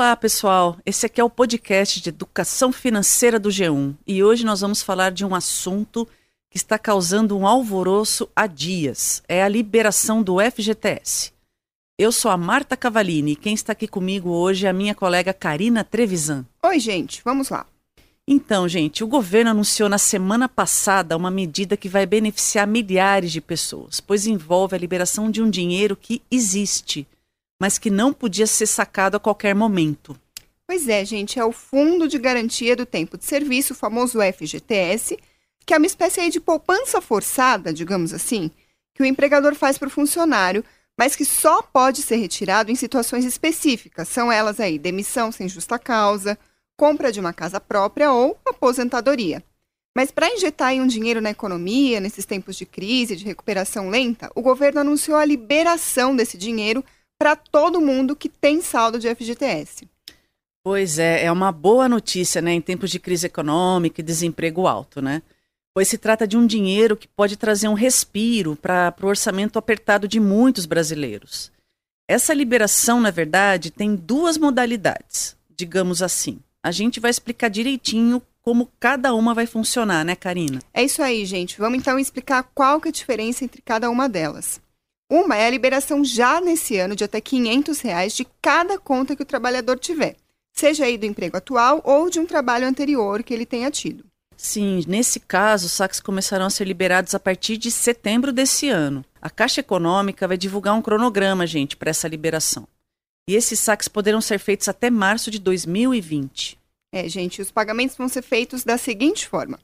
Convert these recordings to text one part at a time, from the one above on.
Olá, pessoal. Esse aqui é o podcast de Educação Financeira do G1 e hoje nós vamos falar de um assunto que está causando um alvoroço há dias. É a liberação do FGTS. Eu sou a Marta Cavalini e quem está aqui comigo hoje é a minha colega Karina Trevisan. Oi, gente, vamos lá. Então, gente, o governo anunciou na semana passada uma medida que vai beneficiar milhares de pessoas, pois envolve a liberação de um dinheiro que existe, mas que não podia ser sacado a qualquer momento. Pois é, gente, é o Fundo de Garantia do Tempo de Serviço, o famoso FGTS, que é uma espécie de poupança forçada, digamos assim, que o empregador faz para o funcionário, mas que só pode ser retirado em situações específicas. São elas aí demissão sem justa causa, compra de uma casa própria ou aposentadoria. Mas para injetar um dinheiro na economia, nesses tempos de crise, de recuperação lenta, o governo anunciou a liberação desse dinheiro para todo mundo que tem saldo de FGTS. Pois é, é uma boa notícia, né, em tempos de crise econômica e desemprego alto, né? Pois se trata de um dinheiro que pode trazer um respiro para o orçamento apertado de muitos brasileiros. Essa liberação, na verdade, tem duas modalidades, digamos assim. A gente vai explicar direitinho como cada uma vai funcionar, né, Karina? É isso aí, gente. Vamos então explicar qual que é a diferença entre cada uma delas. Uma é a liberação já nesse ano de até 500 reais de cada conta que o trabalhador tiver, seja aí do emprego atual ou de um trabalho anterior que ele tenha tido. Sim, nesse caso, os saques começarão a ser liberados a partir de setembro desse ano. A Caixa Econômica vai divulgar um cronograma, gente, para essa liberação. E esses saques poderão ser feitos até março de 2020. É, gente, os pagamentos vão ser feitos da seguinte forma: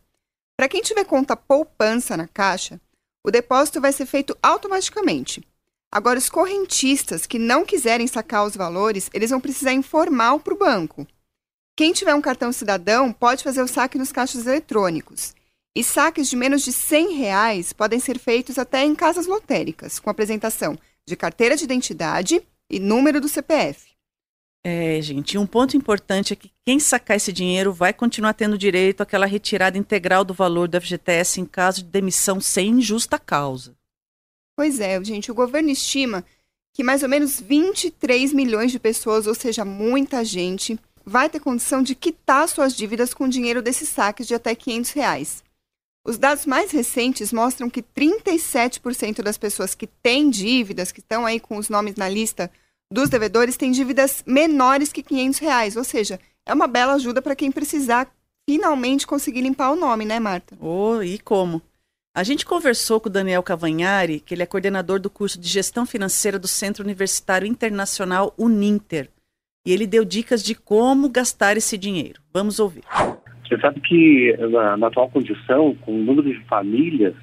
para quem tiver conta poupança na Caixa, o depósito vai ser feito automaticamente. Agora, os correntistas que não quiserem sacar os valores, eles vão precisar informar para o banco. Quem tiver um cartão cidadão pode fazer o saque nos caixas eletrônicos. E saques de menos de 100 reais podem ser feitos até em casas lotéricas, com apresentação de carteira de identidade e número do CPF. É, gente, um ponto importante é que quem sacar esse dinheiro vai continuar tendo direito àquela retirada integral do valor do FGTS em caso de demissão sem justa causa. Pois é, gente, o governo estima que mais ou menos 23 milhões de pessoas, ou seja, muita gente, vai ter condição de quitar suas dívidas com dinheiro desses saques de até 500 reais. Os dados mais recentes mostram que 37% das pessoas que têm dívidas, que estão aí com os nomes na lista dos devedores têm dívidas menores que 500 reais, ou seja, é uma bela ajuda para quem precisar finalmente conseguir limpar o nome, né, Marta? Oh, e como? A gente conversou com o Daniel Cavagnari, que ele é coordenador do curso de Gestão Financeira do Centro Universitário Internacional Uninter. E ele deu dicas de como gastar esse dinheiro. Vamos ouvir. Você sabe que na, na atual condição, com o número de famílias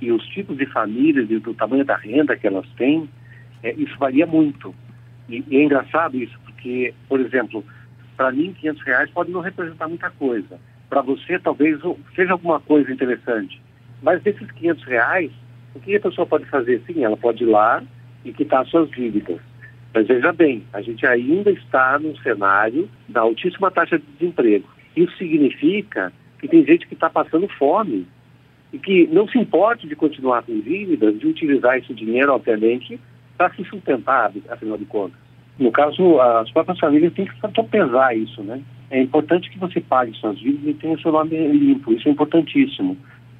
e os tipos de famílias e o tamanho da renda que elas têm, é, isso varia muito. E, é engraçado isso, porque, por exemplo, para mim, 500 reais pode não representar muita coisa. Para você, talvez seja alguma coisa interessante. Mas desses 500 reais, o que a pessoa pode fazer? Sim, ela pode ir lá e quitar suas dívidas. Mas veja bem, a gente ainda está num cenário da altíssima taxa de desemprego. Isso significa que tem gente que está passando fome e que não se importe de continuar com dívidas, de utilizar esse dinheiro, obviamente, para se sustentar, afinal de contas. No caso, as próprias famílias têm que pesar isso, né? É importante que você pague suas dívidas e tenha seu nome limpo, isso é importantíssimo.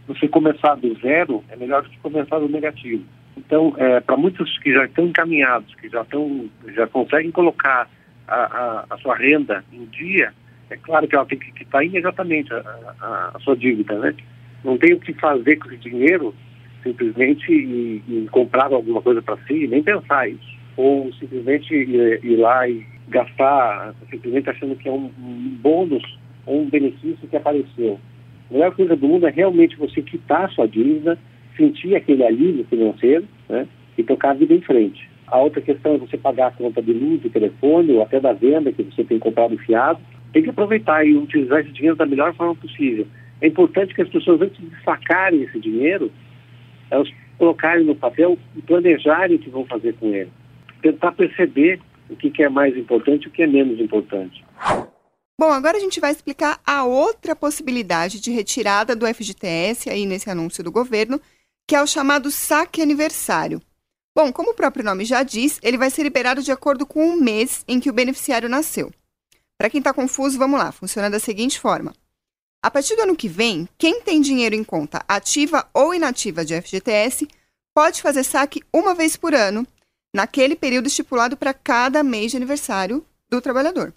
Você começar do zero é melhor do que começar do negativo. Então, é, para muitos que já estão encaminhados, que já, estão, já conseguem colocar a, a, a sua renda em dia, é claro que ela tem que quitar imediatamente a, a, a, sua dívida, né? Não tem o que fazer com esse dinheiro simplesmente e, e alguma coisa para si, nem pensar isso. Ou simplesmente ir, ir, lá e gastar, simplesmente achando que é um, bônus ou um benefício que apareceu. A melhor coisa do mundo é realmente você quitar sua dívida, sentir aquele alívio financeiro né, e tocar a vida em frente. A outra questão é você pagar a conta de luz, de telefone ou até da venda que você tem comprado fiado. Tem que aproveitar e utilizar esse dinheiro da melhor forma possível. É importante que as pessoas, antes de sacarem esse dinheiro, elas colocarem no papel e planejarem o que vão fazer com ele. Tentar perceber o que, que é mais importante e o que é menos importante. Bom, agora a gente vai explicar a outra possibilidade de retirada do FGTS aí nesse anúncio do governo, que é o chamado saque aniversário. Bom, como o próprio nome já diz, ele vai ser liberado de acordo com o mês em que o beneficiário nasceu. Para quem está confuso, vamos lá. Funciona da seguinte forma. A partir do ano que vem, quem tem dinheiro em conta ativa ou inativa de FGTS pode fazer saque uma vez por ano, naquele período estipulado para cada mês de aniversário do trabalhador.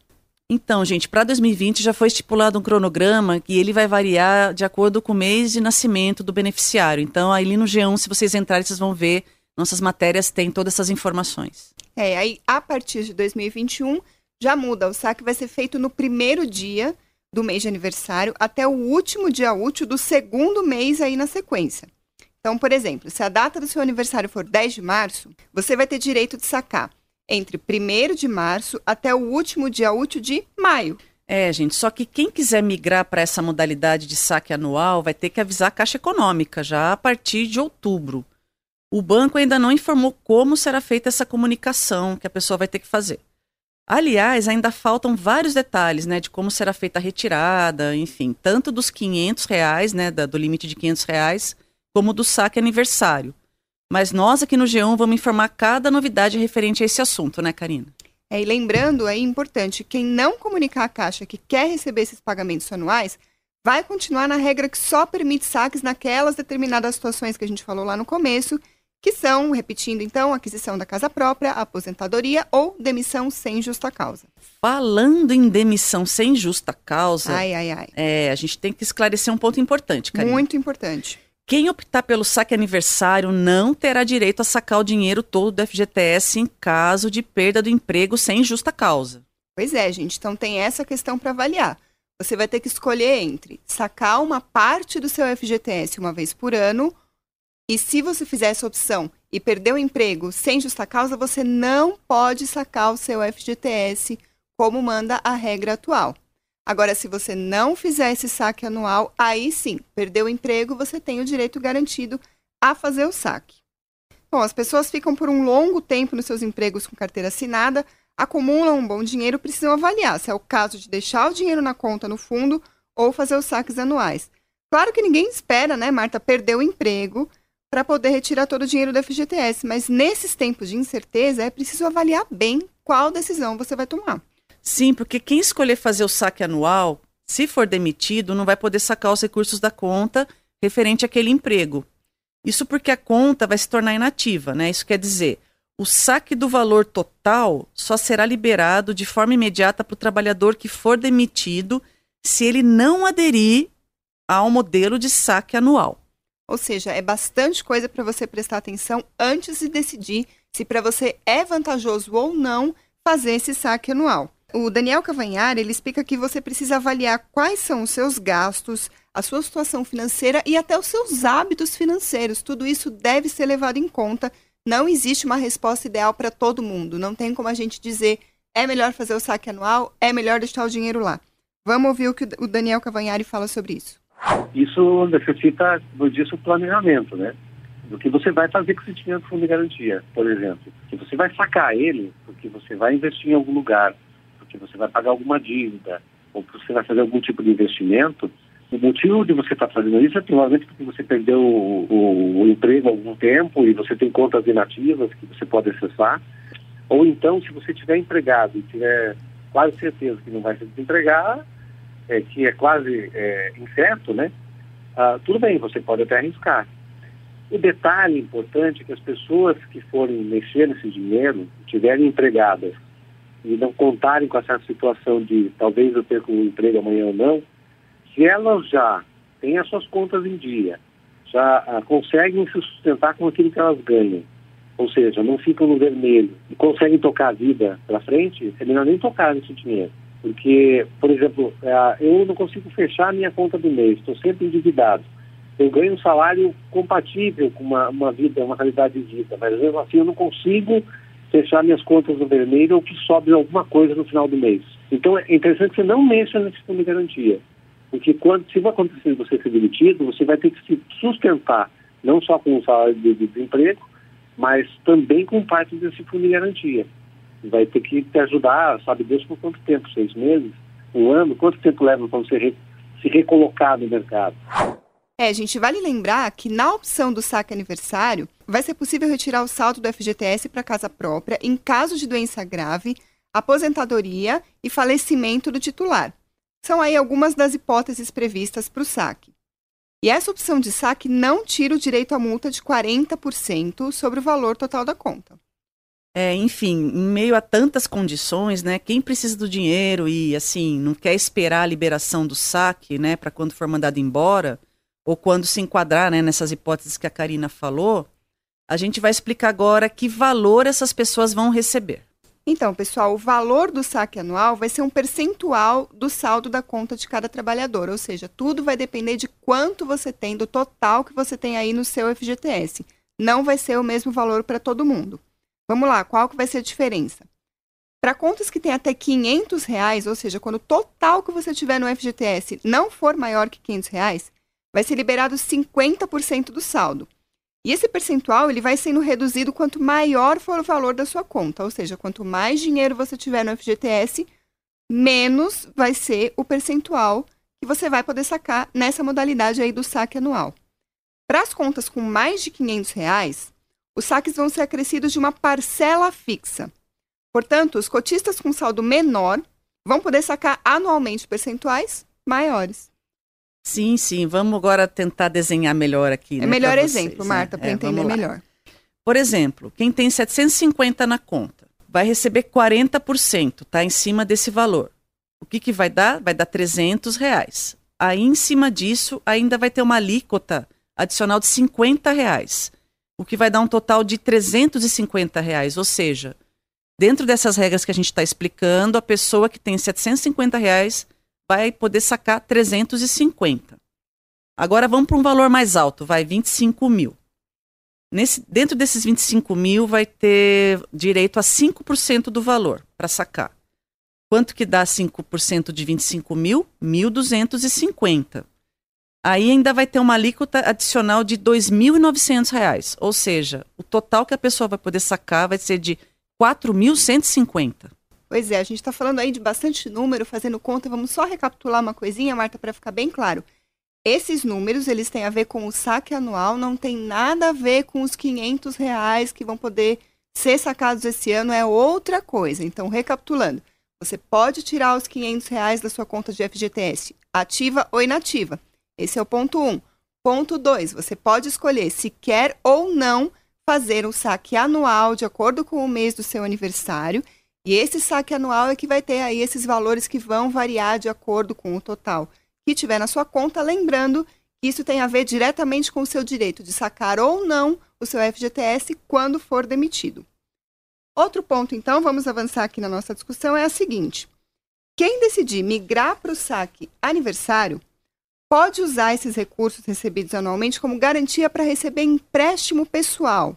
Então, gente, para 2020 já foi estipulado um cronograma e ele vai variar de acordo com o mês de nascimento do beneficiário. Então, aí no G1, se vocês entrarem, vocês vão ver, nossas matérias têm todas essas informações. É, aí a partir de 2021 já muda. O saque vai ser feito no primeiro dia do mês de aniversário até o último dia útil do segundo mês aí na sequência. Então, por exemplo, se a data do seu aniversário for 10 de março, você vai ter direito de sacar entre 1 de março até o último dia útil de maio. É, gente, só que quem quiser migrar para essa modalidade de saque anual vai ter que avisar a Caixa Econômica já a partir de outubro. O banco ainda não informou como será feita essa comunicação que a pessoa vai ter que fazer. Aliás, ainda faltam vários detalhes, né, de como será feita a retirada, enfim, tanto dos 500 reais, né, do limite de 500 reais, como do saque aniversário. Mas nós aqui no G1 vamos informar cada novidade referente a esse assunto, né, Karina? É, e lembrando, é importante, quem não comunicar à Caixa que quer receber esses pagamentos anuais, vai continuar na regra que só permite saques naquelas determinadas situações que a gente falou lá no começo, que são, repetindo então, aquisição da casa própria, aposentadoria ou demissão sem justa causa. Falando em demissão sem justa causa, ai, ai, ai. É, a gente tem que esclarecer um ponto importante, Karina. Muito importante. Quem optar pelo saque aniversário não terá direito a sacar o dinheiro todo do FGTS em caso de perda do emprego sem justa causa. Pois é, gente. Então tem essa questão para avaliar. Você vai ter que escolher entre sacar uma parte do seu FGTS uma vez por ano, e se você fizer essa opção e perder o emprego sem justa causa, você não pode sacar o seu FGTS como manda a regra atual. Agora, se você não fizer esse saque anual, aí sim, perdeu o emprego, você tem o direito garantido a fazer o saque. Bom, as pessoas ficam por um longo tempo nos seus empregos com carteira assinada, acumulam um bom dinheiro, precisam avaliar se é o caso de deixar o dinheiro na conta no fundo ou fazer os saques anuais. Claro que ninguém espera, né, Marta, perder o emprego para poder retirar todo o dinheiro do FGTS, mas nesses tempos de incerteza é preciso avaliar bem qual decisão você vai tomar. Sim, porque quem escolher fazer o saque anual, se for demitido, não vai poder sacar os recursos da conta referente àquele emprego. Isso porque a conta vai se tornar inativa, né? Isso quer dizer, o saque do valor total só será liberado de forma imediata para o trabalhador que for demitido se ele não aderir ao modelo de saque anual. Ou seja, é bastante coisa para você prestar atenção antes de decidir se para você é vantajoso ou não fazer esse saque anual. O Daniel Cavanhar, ele explica que você precisa avaliar quais são os seus gastos, a sua situação financeira e até os seus hábitos financeiros. Tudo isso deve ser levado em conta. Não existe uma resposta ideal para todo mundo. Não tem como a gente dizer é melhor fazer o saque anual, é melhor deixar o dinheiro lá. Vamos ouvir o que o Daniel Cavanhari fala sobre isso. Isso necessita, como disse, o planejamento, né? Do que você vai fazer com esse dinheiro do fundo de garantia, por exemplo. Se você vai sacar ele, porque você vai investir em algum lugar, porque você vai pagar alguma dívida ou porque você vai fazer algum tipo de investimento, o motivo de você estar tá fazendo isso é provavelmente porque você perdeu o, o, o, emprego há algum tempo e você tem contas inativas que você pode acessar. Ou então, se você estiver empregado e tiver quase certeza que não vai se desempregar, é, que é quase é, incerto, né? Ah, tudo bem, você pode até arriscar. O detalhe importante é que as pessoas que forem mexer nesse dinheiro, estiverem empregadas e não contarem com essa situação de talvez eu perca o emprego amanhã ou não, se elas já têm as suas contas em dia, já ah, conseguem se sustentar com aquilo que elas ganham, ou seja, não ficam no vermelho e conseguem tocar a vida para frente, é melhor nem tocar nesse dinheiro. Porque, por exemplo, ah, eu não consigo fechar a minha conta do mês, estou sempre endividado. Eu ganho um salário compatível com uma, uma vida, uma qualidade de vida, mas mesmo assim eu não consigo fechar minhas contas no vermelho ou que sobe alguma coisa no final do mês. Então é interessante que você não mexa nesse fundo de garantia. Porque quando, se vai acontecer você ser demitido, você vai ter que se sustentar, não só com o salário de desemprego, mas também com parte desse fundo de garantia. Vai ter que te ajudar, sabe Deus, por quanto tempo? Seis meses? Um ano? Quanto tempo leva para você re, se recolocar no mercado? É, gente, vale lembrar que na opção do saque aniversário, vai ser possível retirar o saldo do FGTS para casa própria em caso de doença grave, aposentadoria e falecimento do titular. São aí algumas das hipóteses previstas para o saque. E essa opção de saque não tira o direito à multa de 40% sobre o valor total da conta. É, enfim, em meio a tantas condições, né? Quem precisa do dinheiro e assim não quer esperar a liberação do saque, né, para quando for mandado embora ou quando se enquadrar, né, nessas hipóteses que a Karina falou, a gente vai explicar agora que valor essas pessoas vão receber. Então, pessoal, o valor do saque anual vai ser um percentual do saldo da conta de cada trabalhador, ou seja, tudo vai depender de quanto você tem, do total que você tem aí no seu FGTS. Não vai ser o mesmo valor para todo mundo. Vamos lá, qual que vai ser a diferença? Para contas que têm até 500 reais, ou seja, quando o total que você tiver no FGTS não for maior que 500 reais, vai ser liberado 50% do saldo. E esse percentual ele vai sendo reduzido quanto maior for o valor da sua conta, ou seja, quanto mais dinheiro você tiver no FGTS, menos vai ser o percentual que você vai poder sacar nessa modalidade aí do saque anual. Para as contas com mais de 500 reais, os saques vão ser acrescidos de uma parcela fixa. Portanto, os cotistas com saldo menor vão poder sacar anualmente percentuais maiores. Sim, sim. Vamos agora tentar desenhar melhor aqui. É né, melhor exemplo, vocês, Marta, né? para É, entender melhor. Por exemplo, quem tem 750 na conta vai receber 40%, tá? Em cima desse valor. O que, que vai dar? Vai dar 300 reais. Aí, em cima disso, ainda vai ter uma alíquota adicional de 50 reais. O que vai dar um total de 350 reais. Ou seja, dentro dessas regras que a gente está explicando, a pessoa que tem 750 reais vai poder sacar 350. Agora vamos para um valor mais alto, vai 25 mil. Nesse, dentro desses 25 mil vai ter direito a 5% do valor para sacar. Quanto que dá 5% de 25 mil? 1.250. Aí ainda vai ter uma alíquota adicional de 2.900 reais, ou seja, o total que a pessoa vai poder sacar vai ser de 4.150. Pois é, a gente está falando aí de bastante número, fazendo conta. Vamos só recapitular uma coisinha, Marta, para ficar bem claro. Esses números, eles têm a ver com o saque anual, não tem nada a ver com os 500 reais que vão poder ser sacados esse ano, é outra coisa. Então, recapitulando, você pode tirar os 500 reais da sua conta de FGTS, ativa ou inativa. Esse é o ponto 1. Um. Ponto 2, você pode escolher se quer ou não fazer um saque anual de acordo com o mês do seu aniversário. E esse saque anual é que vai ter aí esses valores que vão variar de acordo com o total que tiver na sua conta, lembrando que isso tem a ver diretamente com o seu direito de sacar ou não o seu FGTS quando for demitido. Outro ponto, então, vamos avançar aqui na nossa discussão, é a seguinte: quem decidir migrar para o saque aniversário pode usar esses recursos recebidos anualmente como garantia para receber empréstimo pessoal.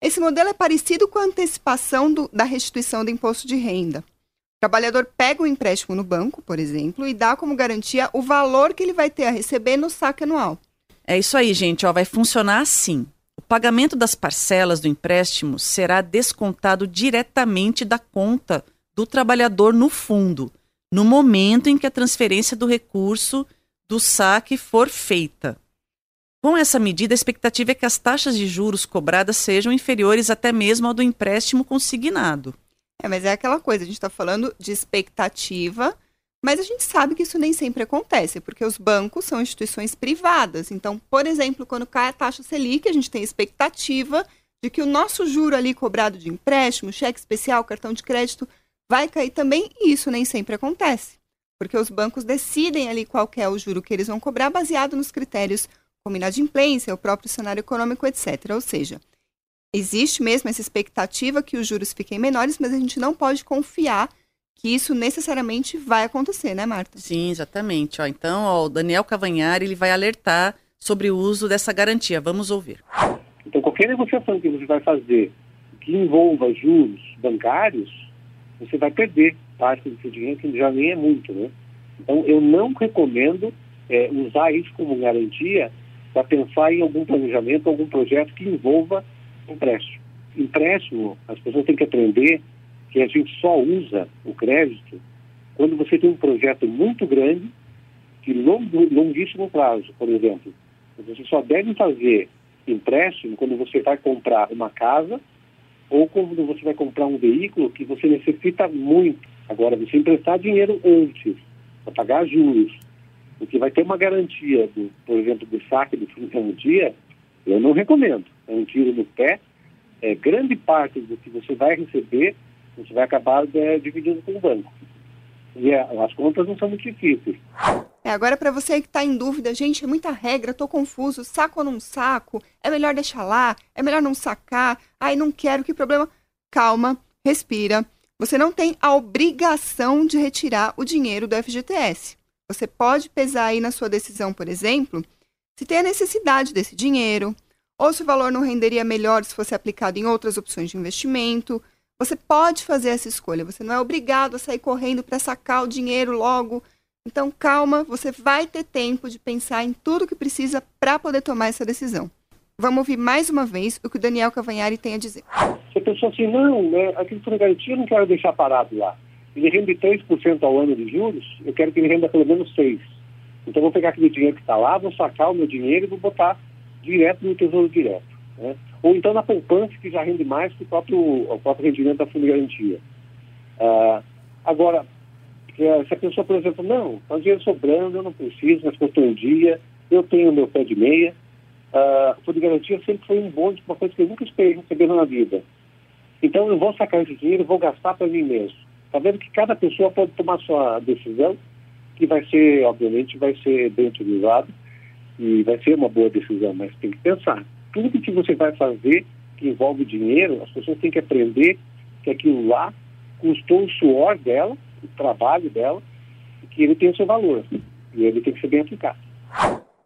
Esse modelo é parecido com a antecipação do, da restituição do imposto de renda. O trabalhador pega o empréstimo no banco, por exemplo, e dá como garantia o valor que ele vai ter a receber no saque anual. É isso aí, gente. Ó, vai funcionar assim. O pagamento das parcelas do empréstimo será descontado diretamente da conta do trabalhador no fundo, no momento em que a transferência do recurso do saque for feita. Com essa medida, a expectativa é que as taxas de juros cobradas sejam inferiores até mesmo ao do empréstimo consignado. É, mas é aquela coisa, a gente está falando de expectativa, mas a gente sabe que isso nem sempre acontece, porque os bancos são instituições privadas. Então, por exemplo, quando cai a taxa Selic, a gente tem expectativa de que o nosso juro ali cobrado de empréstimo, cheque especial, cartão de crédito, vai cair também, e isso nem sempre acontece. Porque os bancos decidem ali qual é o juro que eles vão cobrar baseado nos critérios como inadimplência, o próprio cenário econômico, etc. Ou seja, existe mesmo essa expectativa que os juros fiquem menores, mas a gente não pode confiar que isso necessariamente vai acontecer, né, Marta? Sim, exatamente. Ó, então, ó, o Daniel Cavanhari ele vai alertar sobre o uso dessa garantia. Vamos ouvir. Então, qualquer negociação que você vai fazer que envolva juros bancários, você vai perder parte seu dinheiro, que já nem é muito, né? Então, eu não recomendo é, usar isso como garantia para pensar em algum planejamento, algum projeto que envolva empréstimo. Empréstimo, as pessoas têm que aprender que a gente só usa o crédito quando você tem um projeto muito grande, de longo, longuíssimo prazo, por exemplo. Você só deve fazer empréstimo quando você vai comprar uma casa ou quando você vai comprar um veículo que você necessita muito. Agora, você emprestar dinheiro antes, para pagar juros, o que vai ter uma garantia, do, por exemplo, do saque do fundo garantia, eu não recomendo. É um tiro no pé. É, grande parte do que você vai receber, você vai acabar é, dividindo com o banco. E é, as contas não são muito difíceis. É, agora para você que está em dúvida, gente, é muita regra, estou confuso, saco ou não saco? É melhor deixar lá? É melhor não sacar? Ai, não quero, que problema? Calma, respira. Você não tem a obrigação de retirar o dinheiro do FGTS. Você pode pesar aí na sua decisão, por exemplo, se tem a necessidade desse dinheiro, ou se o valor não renderia melhor se fosse aplicado em outras opções de investimento. Você pode fazer essa escolha, você não é obrigado a sair correndo para sacar o dinheiro logo então, calma, você vai ter tempo de pensar em tudo que precisa para poder tomar essa decisão. Vamos ouvir mais uma vez o que o Daniel Cavanhari tem a dizer. Você pensou assim, não, né, aquele fundo garantia eu não quero deixar parado lá. Ele rende 3% ao ano de juros, eu quero que ele renda pelo menos 6%. Então, vou pegar aquele dinheiro que está lá, vou sacar o meu dinheiro e vou botar direto no Tesouro Direto. Né? Ou então na poupança, que já rende mais que o próprio, o próprio rendimento da fundo garantia. Uh, agora, se a pessoa, por exemplo, não, está dinheiro sobrando, eu não preciso, mas custou um dia, eu tenho meu pé de meia. Uh, fundo de garantia sempre foi um bonde, uma coisa que eu nunca esperei receber na vida. Então eu vou sacar esse dinheiro, vou gastar para mim mesmo. Está vendo que cada pessoa pode tomar sua decisão, que vai ser, obviamente, vai ser bem utilizado e vai ser uma boa decisão, mas tem que pensar. Tudo que você vai fazer que envolve dinheiro, as pessoas têm que aprender que aquilo lá custou o suor dela, o trabalho dela, que ele tem o seu valor. E ele tem que ser bem aplicado.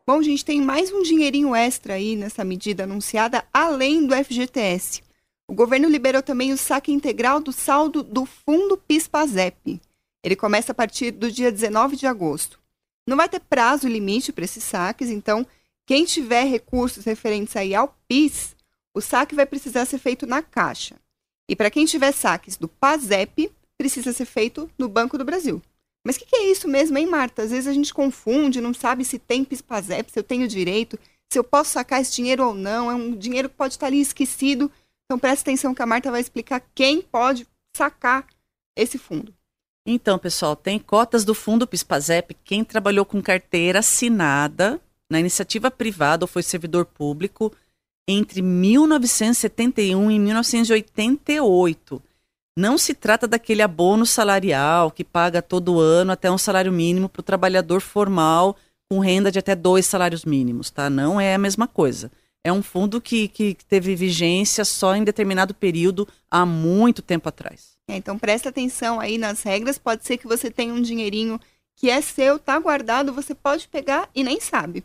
Bom, gente, tem mais um dinheirinho extra aí nessa medida anunciada, além do FGTS. O governo liberou também o saque integral do saldo do Fundo PIS-PASEP. Ele começa a partir do dia 19 de agosto. Não vai ter prazo limite para esses saques, então quem tiver recursos referentes aí ao PIS, o saque vai precisar ser feito na Caixa. E para quem tiver saques do PASEP, precisa ser feito no Banco do Brasil. Mas o que, que, é isso mesmo, hein, Marta? Às vezes a gente confunde, não sabe se tem PIS-PASEP, se eu tenho direito, se eu posso sacar esse dinheiro ou não. É um dinheiro que pode estar ali esquecido. Então preste atenção que a Marta vai explicar quem pode sacar esse fundo. Então, pessoal, tem cotas do fundo PIS-PASEP. Quem trabalhou com carteira assinada na iniciativa privada ou foi servidor público entre 1971 e 1988 não se trata daquele abono salarial que paga todo ano até um salário mínimo para o trabalhador formal com renda de até dois salários mínimos, tá? Não é a mesma coisa. É um fundo que, que teve vigência só em determinado período há muito tempo atrás. É, então presta atenção aí nas regras. Pode ser que você tenha um dinheirinho que é seu, tá guardado, você pode pegar e nem sabe.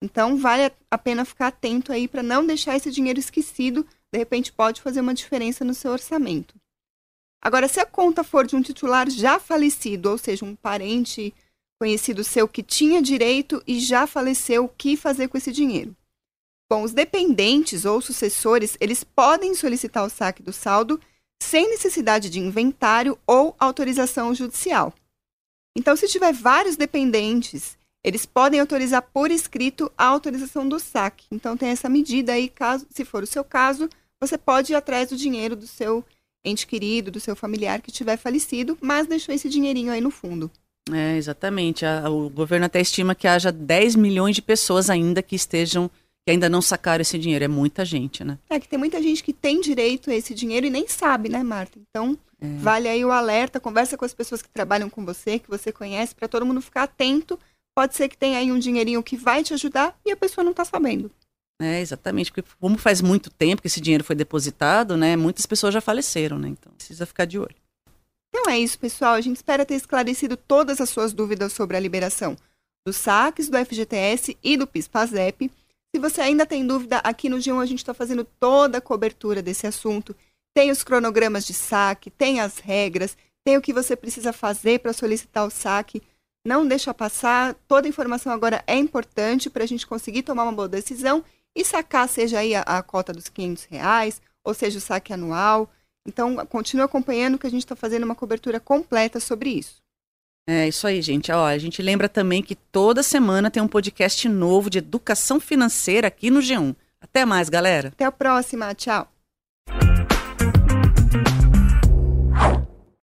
Então vale a pena ficar atento aí para não deixar esse dinheiro esquecido. De repente pode fazer uma diferença no seu orçamento. Agora, se a conta for de um titular já falecido, ou seja, um parente conhecido seu que tinha direito e já faleceu, o que fazer com esse dinheiro? Bom, os dependentes ou sucessores, eles podem solicitar o saque do saldo sem necessidade de inventário ou autorização judicial. Então, se tiver vários dependentes, eles podem autorizar por escrito a autorização do saque. Então, tem essa medida aí, caso, se for o seu caso, você pode ir atrás do dinheiro do seu ente querido, do seu familiar que tiver falecido, mas deixou esse dinheirinho aí no fundo. É, exatamente. A, o governo até estima que haja 10 milhões de pessoas ainda que estejam, que ainda não sacaram esse dinheiro. É muita gente, né? É que tem muita gente que tem direito a esse dinheiro e nem sabe, né, Marta? Então, é. vale aí o alerta, conversa com as pessoas que trabalham com você, que você conhece, para todo mundo ficar atento. Pode ser que tenha aí um dinheirinho que vai te ajudar e a pessoa não está sabendo. É, exatamente, porque como faz muito tempo que esse dinheiro foi depositado, né, muitas pessoas já faleceram, né, então precisa ficar de olho. Então é isso, pessoal, a gente espera ter esclarecido todas as suas dúvidas sobre a liberação dos saques do FGTS e do PIS-PASEP. Se você ainda tem dúvida, aqui no G1 a gente está fazendo toda a cobertura desse assunto. Tem os cronogramas de saque, tem as regras, tem o que você precisa fazer para solicitar o saque. Não deixa passar, toda a informação agora é importante para a gente conseguir tomar uma boa decisão e sacar, seja aí a, a cota dos 500 reais, ou seja o saque anual. Então, continue acompanhando que a gente está fazendo uma cobertura completa sobre isso. É isso aí, gente. Ó, a gente lembra também que toda semana tem um podcast novo de educação financeira aqui no G1. Até mais, galera. Até a próxima. Tchau.